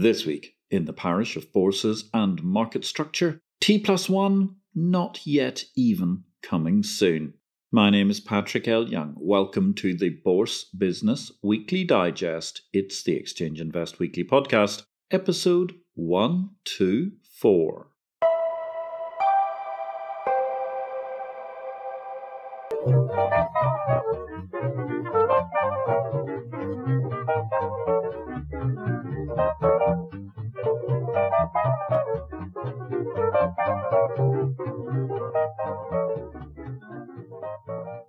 This week, in the parish of bourses and market structure, T plus one, not yet even, coming soon. My name is Patrick L. Young. Welcome to the Bourse Business Weekly Digest. It's the Exchange Invest Weekly Podcast, episode 124.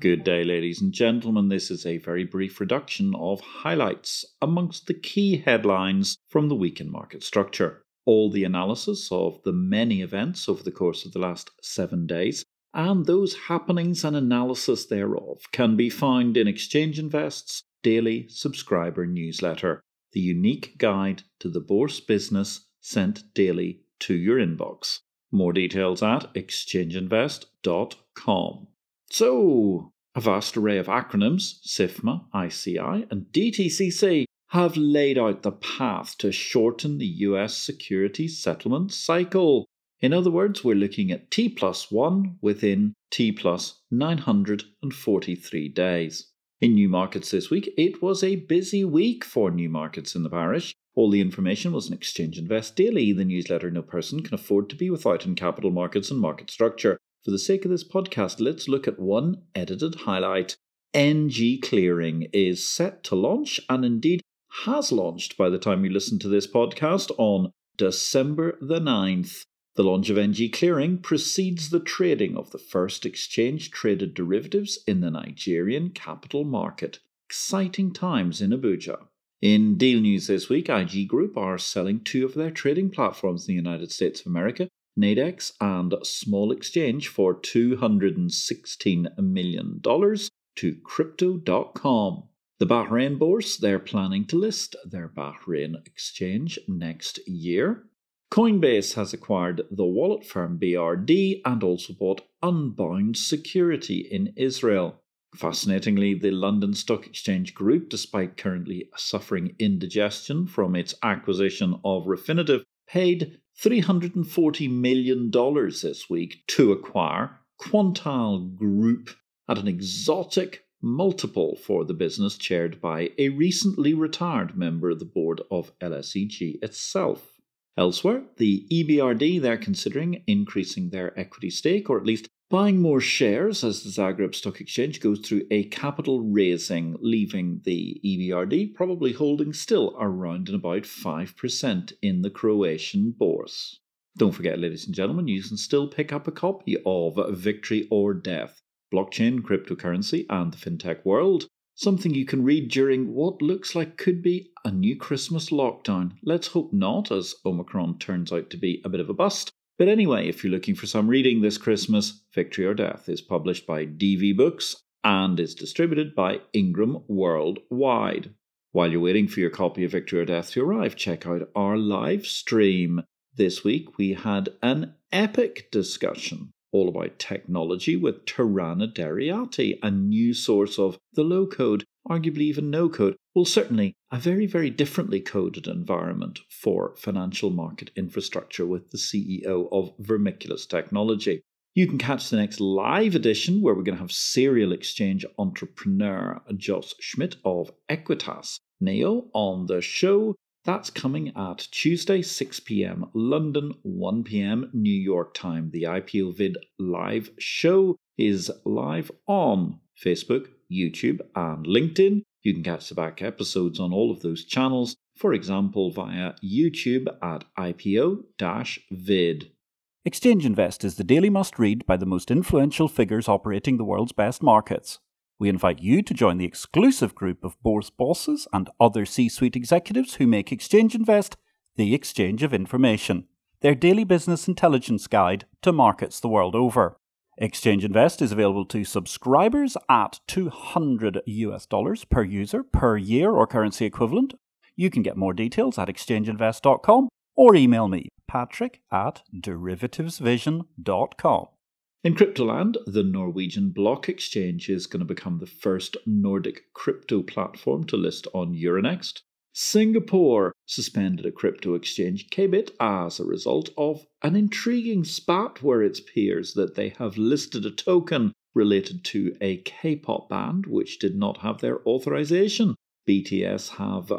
Good day, ladies and gentlemen. This is a very brief reduction of highlights amongst the key headlines from the week in market structure. All the analysis of the many events over the course of the last seven days and those happenings and analysis thereof can be found in Exchange Invest's daily subscriber newsletter, the unique guide to the bourse business sent daily to your inbox. More details at exchangeinvest.com. So, a vast array of acronyms, SIFMA, ICI, and DTCC, have laid out the path to shorten the US securities settlement cycle. In other words, we're looking at T plus 1 within T plus 943 days. In new markets this week, it was a busy week for new markets in the parish. All the information was in Exchange Invest Daily, the newsletter no person can afford to be without in capital markets and market structure. For the sake of this podcast, let's look at one edited highlight. NG Clearing is set to launch and indeed has launched by the time you listen to this podcast on December the 9th. The launch of NG Clearing precedes the trading of the first exchange traded derivatives in the Nigerian capital market. Exciting times in Abuja. In deal news this week, IG Group are selling two of their trading platforms in the United States of America Nadex and Small Exchange for $216 million to Crypto.com. The Bahrain Bourse, they're planning to list their Bahrain exchange next year. Coinbase has acquired the wallet firm BRD and also bought Unbound Security in Israel. Fascinatingly, the London Stock Exchange Group, despite currently suffering indigestion from its acquisition of Refinitiv, paid $340 million this week to acquire Quantile Group at an exotic multiple for the business chaired by a recently retired member of the board of LSEG itself. Elsewhere, the EBRD they're considering increasing their equity stake or at least buying more shares as the Zagreb Stock Exchange goes through a capital raising, leaving the EBRD probably holding still around and about 5% in the Croatian bourse. Don't forget, ladies and gentlemen, you can still pick up a copy of Victory or Death Blockchain, Cryptocurrency, and the FinTech World. Something you can read during what looks like could be a new Christmas lockdown. Let's hope not, as Omicron turns out to be a bit of a bust. But anyway, if you're looking for some reading this Christmas, Victory or Death is published by DV Books and is distributed by Ingram Worldwide. While you're waiting for your copy of Victory or Death to arrive, check out our live stream. This week we had an epic discussion all about technology with Tirana Deriati, a new source of the low code, arguably even no code, well, certainly a very, very differently coded environment for financial market infrastructure with the CEO of Vermiculus Technology. You can catch the next live edition where we're going to have serial exchange entrepreneur Jos Schmitt of Aequitas NEO on the show. That's coming at Tuesday, 6 pm London, 1 pm New York time. The IPO Vid live show is live on Facebook, YouTube, and LinkedIn. You can catch the back episodes on all of those channels, for example, via YouTube at IPO vid. Exchange Invest is the daily must read by the most influential figures operating the world's best markets. We invite you to join the exclusive group of bourse bosses and other C suite executives who make Exchange Invest the exchange of information, their daily business intelligence guide to markets the world over. Exchange Invest is available to subscribers at 200 US dollars per user per year or currency equivalent. You can get more details at exchangeinvest.com or email me, patrick at derivativesvision.com. In Cryptoland, the Norwegian Block Exchange is going to become the first Nordic crypto platform to list on Euronext. Singapore suspended a crypto exchange KBIT as a result of an intriguing spat where it appears that they have listed a token related to a K pop band which did not have their authorization. BTS have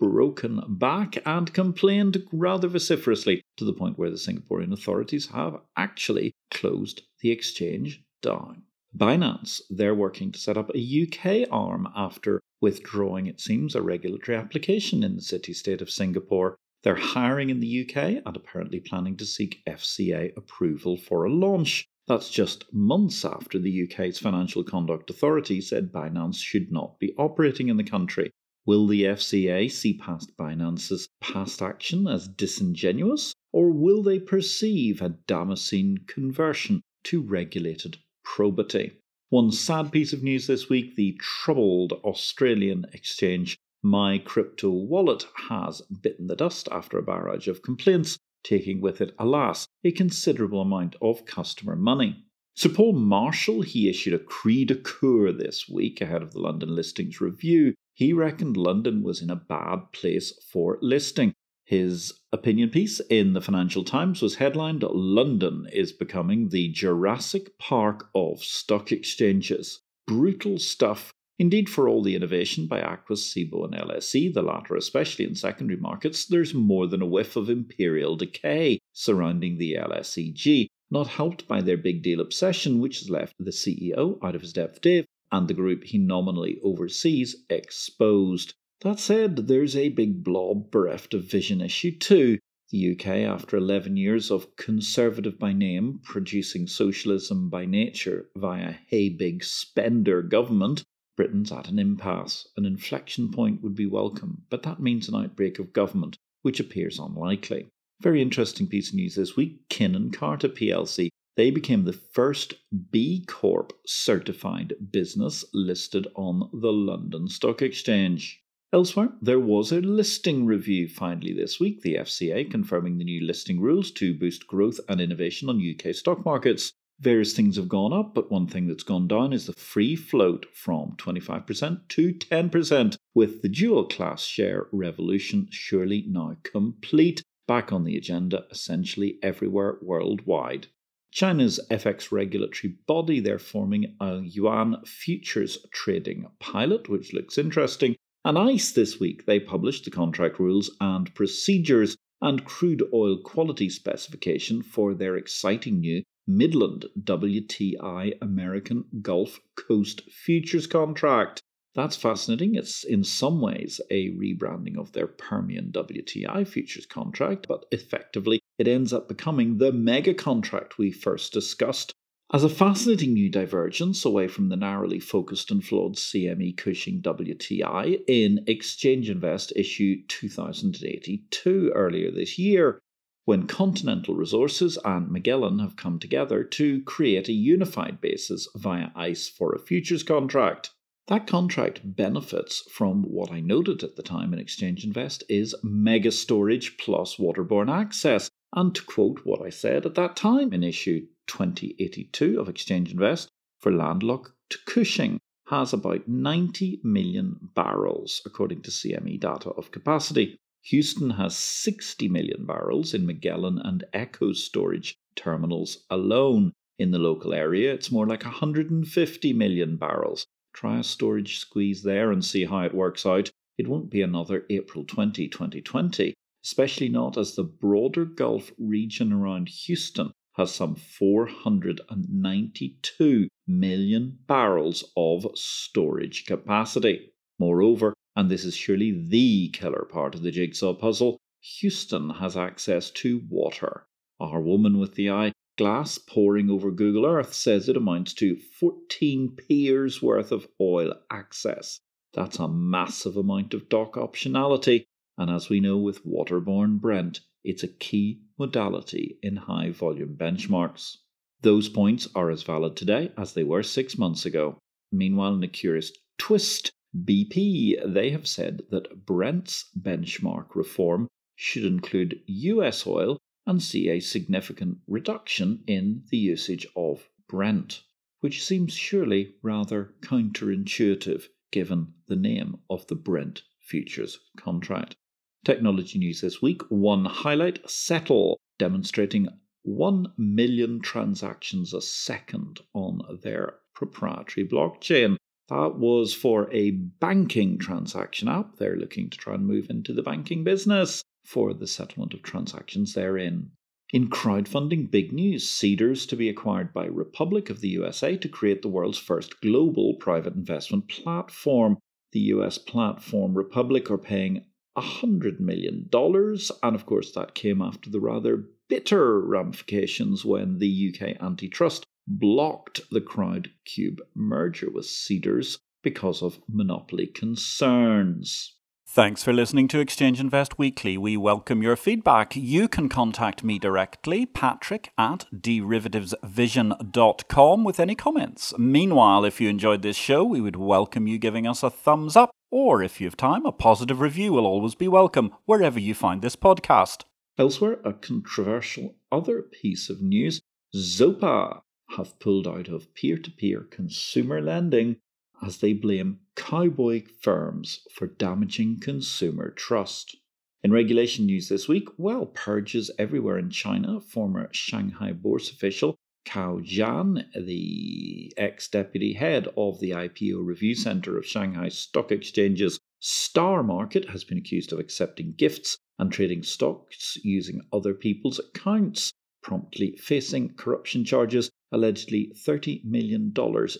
broken back and complained rather vociferously to the point where the Singaporean authorities have actually closed the exchange down. Binance, they're working to set up a UK arm after withdrawing, it seems, a regulatory application in the city state of Singapore. They're hiring in the UK and apparently planning to seek FCA approval for a launch. That's just months after the UK's Financial Conduct Authority said Binance should not be operating in the country. Will the FCA see past Binance's past action as disingenuous, or will they perceive a Damascene conversion to regulated probity? One sad piece of news this week the troubled Australian exchange My Crypto Wallet has bitten the dust after a barrage of complaints, taking with it, alas, a considerable amount of customer money. Sir Paul Marshall, he issued a cri de coeur this week ahead of the London listings review. He reckoned London was in a bad place for listing. His opinion piece in the Financial Times was headlined London is becoming the Jurassic Park of stock exchanges. Brutal stuff. Indeed, for all the innovation by Aquis, Cboe, and LSE, the latter especially in secondary markets, there's more than a whiff of imperial decay surrounding the LSEG, not helped by their big deal obsession, which has left the CEO out of his depth, Dave, and the group he nominally oversees exposed. That said, there's a big blob bereft of vision issue too. The UK, after 11 years of conservative by name, producing socialism by nature via hey big spender government, Britain's at an impasse. An inflection point would be welcome, but that means an outbreak of government, which appears unlikely. Very interesting piece of news this week Kin & Carta plc. They became the first B Corp certified business listed on the London Stock Exchange. Elsewhere, there was a listing review finally this week, the FCA confirming the new listing rules to boost growth and innovation on UK stock markets. Various things have gone up, but one thing that's gone down is the free float from 25% to 10%, with the dual class share revolution surely now complete, back on the agenda essentially everywhere worldwide. China's FX regulatory body, they're forming a yuan futures trading pilot, which looks interesting, and ICE this week, they published the contract rules and procedures and crude oil quality specification for their exciting new Midland WTI American Gulf Coast futures contract. That's fascinating. It's in some ways a rebranding of their Permian WTI futures contract, but effectively it ends up becoming the mega contract we first discussed as a fascinating new divergence away from the narrowly focused and flawed CME Cushing WTI in Exchange Invest issue 2082 earlier this year, when Continental Resources and Magellan have come together to create a unified basis via ICE for a futures contract. That contract benefits from what I noted at the time in Exchange Invest is mega storage plus waterborne access. And to quote what I said at that time in issue 2082 of Exchange Invest for landlocked Cushing has about 90 million barrels, according to CME data of capacity. Houston has 60 million barrels in Magellan and Echo storage terminals alone. In the local area, it's more like 150 million barrels. Try a storage squeeze there and see how it works out. It won't be another April 20, 2020, especially not as the broader Gulf region around Houston has some 492 million barrels of storage capacity. Moreover, and this is surely the killer part of the jigsaw puzzle, Houston has access to water. Our woman with the eye glass poring over Google Earth says it amounts to 14 piers worth of oil access. That's a massive amount of dock optionality, and as we know with waterborne Brent, it's a key modality in high volume benchmarks. Those points are as valid today as they were six months ago. Meanwhile, in a curious twist, BP they have said that Brent's benchmark reform should include US oil and see a significant reduction in the usage of Brent, which seems surely rather counterintuitive given the name of the Brent futures contract. Technology news this week one highlight SETL, demonstrating 1 million transactions a second on their proprietary blockchain. That was for a banking transaction app. They're looking to try and move into the banking business for the settlement of transactions therein. In crowdfunding, big news Seedrs to be acquired by Republic of the USA to create the world's first global private investment platform. The US platform Republic are paying $100 million, and of course, that came after the rather bitter ramifications when the UK antitrust blocked the Crowdcube merger with Seedrs because of monopoly concerns. Thanks for listening to Exchange Invest Weekly. We welcome your feedback. You can contact me directly, patrick at derivativesvision.com, with any comments. Meanwhile, if you enjoyed this show, we would welcome you giving us a thumbs up, or if you have time, a positive review will always be welcome wherever you find this podcast. Elsewhere, a controversial other piece of news Zopa have pulled out of peer to peer consumer lending as they blame cowboy firms for damaging consumer trust. In regulation news this week, well, purges everywhere in China. Former Shanghai Bourse official Cao Jian, the ex deputy head of the IPO Review Center of Shanghai Stock Exchange's Star Market, has been accused of accepting gifts and trading stocks using other people's accounts, promptly facing corruption charges allegedly $30 million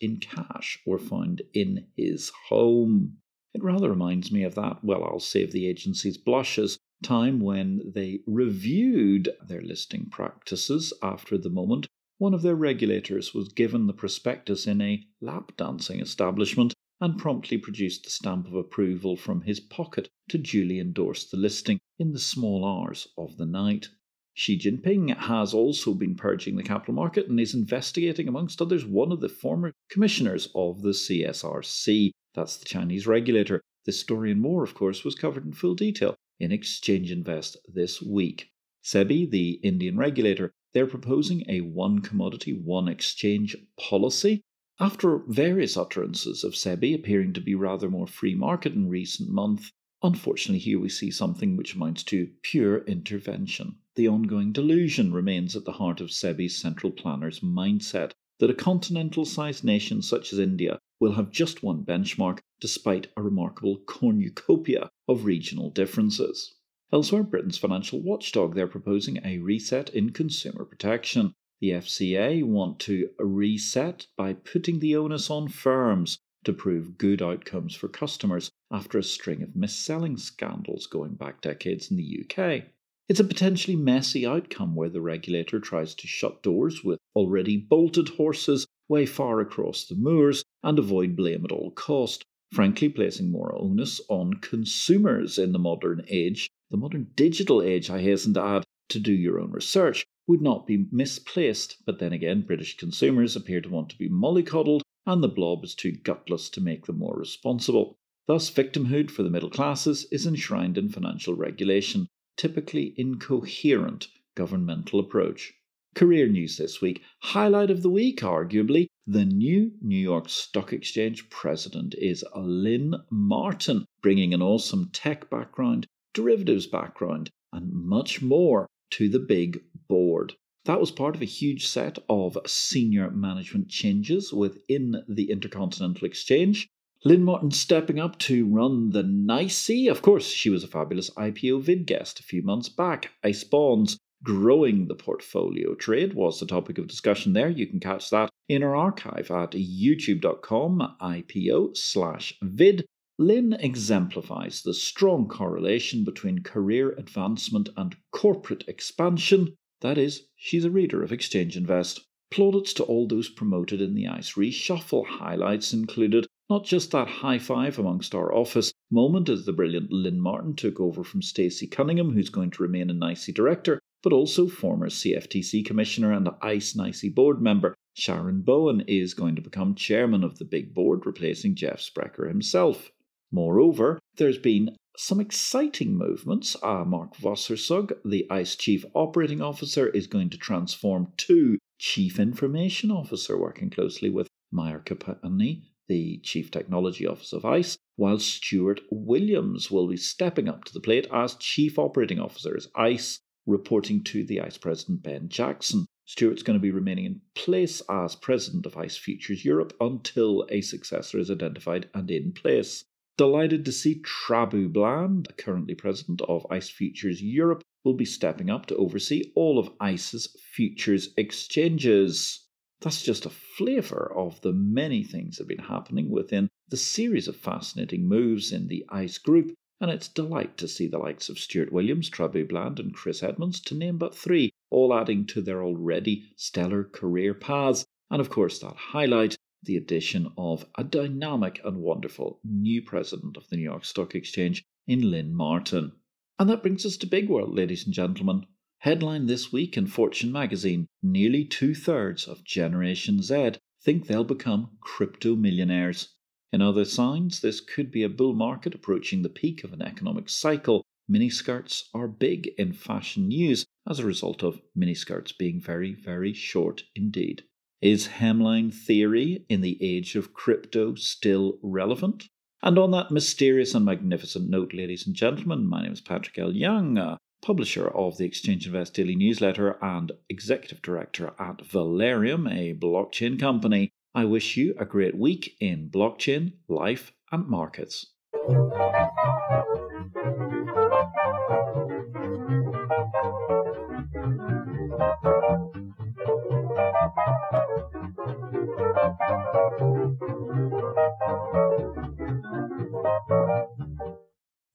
in cash were found in his home. It rather reminds me of that, well, I'll save the agency's blushes, time when they reviewed their listing practices after the moment one of their regulators was given the prospectus in a lap dancing establishment and promptly produced the stamp of approval from his pocket to duly endorse the listing in the small hours of the night. Xi Jinping has also been purging the capital market and is investigating, amongst others, one of the former commissioners of the CSRC. That's the Chinese regulator. This story and more, of course, was covered in full detail in Exchange Invest this week. SEBI, the Indian regulator, they're proposing a one commodity, one exchange policy. After various utterances of SEBI appearing to be rather more free market in recent months, Unfortunately, here we see something which amounts to pure intervention. The ongoing delusion remains at the heart of SEBI's central planner's mindset that a continental sized nation such as India will have just one benchmark despite a remarkable cornucopia of regional differences. Elsewhere, Britain's financial watchdog, they're proposing a reset in consumer protection. The FCA want to reset by putting the onus on firms to prove good outcomes for customers after a string of mis-selling scandals going back decades in the UK. It's a potentially messy outcome where the regulator tries to shut doors with already bolted horses way far across the moors and avoid blame at all cost, frankly placing more onus on consumers in the modern age, the modern digital age, I hasten to add, to do your own research would not be misplaced, but then again, British consumers appear to want to be mollycoddled and the blob is too gutless to make them more responsible. Thus, victimhood for the middle classes is enshrined in financial regulation, typically incoherent governmental approach. Career news this week. Highlight of the week, arguably, the new New York Stock Exchange president is Lynn Martin, bringing an awesome tech background, derivatives background, and much more to the big board. That was part of a huge set of senior management changes within the Intercontinental Exchange. Lynn Martin stepping up to run the NYSE. Of course, she was a fabulous IPO vid guest a few months back. ICE Bonds growing the portfolio trade was the topic of discussion there. You can catch that in our archive at youtube.com IPO slash vid. Lynn exemplifies the strong correlation between career advancement and corporate expansion that is, she's a reader of Exchange Invest. Plaudits to all those promoted in the ICE reshuffle. Highlights included not just that high five amongst our office moment as the brilliant Lynn Martin took over from Stacey Cunningham, who's going to remain a NYSE director, but also former CFTC commissioner and ICE NYSE board member Sharon Bowen is going to become chairman of the big board, replacing Jeff Sprecher himself. Moreover, there's been some exciting movements. Uh, Mark Wassersug, the ICE Chief Operating Officer, is going to transform to Chief Information Officer, working closely with Mayur Kapani, the Chief Technology Officer of ICE, while Stuart Williams will be stepping up to the plate as Chief Operating Officer as ICE, reporting to the ICE President Ben Jackson. Stuart's going to be remaining in place as President of ICE Futures Europe until a successor is identified and in place. Delighted to see Trabue Bland, currently President of ICE Futures Europe, will be stepping up to oversee all of ICE's futures exchanges. That's just a flavour of the many things that have been happening within the series of fascinating moves in the ICE group, and it's delight to see the likes of Stuart Williams, Trabue Bland, and Chris Edmonds, to name but three, all adding to their already stellar career paths, and of course that highlight the addition of a dynamic and wonderful new president of the New York Stock Exchange in Lynn Martin. And that brings us to Big World, ladies and gentlemen. Headline this week in Fortune magazine nearly two thirds of Generation Z think they'll become crypto millionaires. In other signs, this could be a bull market approaching the peak of an economic cycle. Miniskirts are big in fashion news as a result of miniskirts being very, very short indeed. Is hemline theory in the age of crypto still relevant? And on that mysterious and magnificent note, ladies and gentlemen, my name is Patrick L. Young, publisher of the Exchange Invest Daily newsletter and executive director at Valerium, a blockchain company. I wish you a great week in blockchain, life, and markets.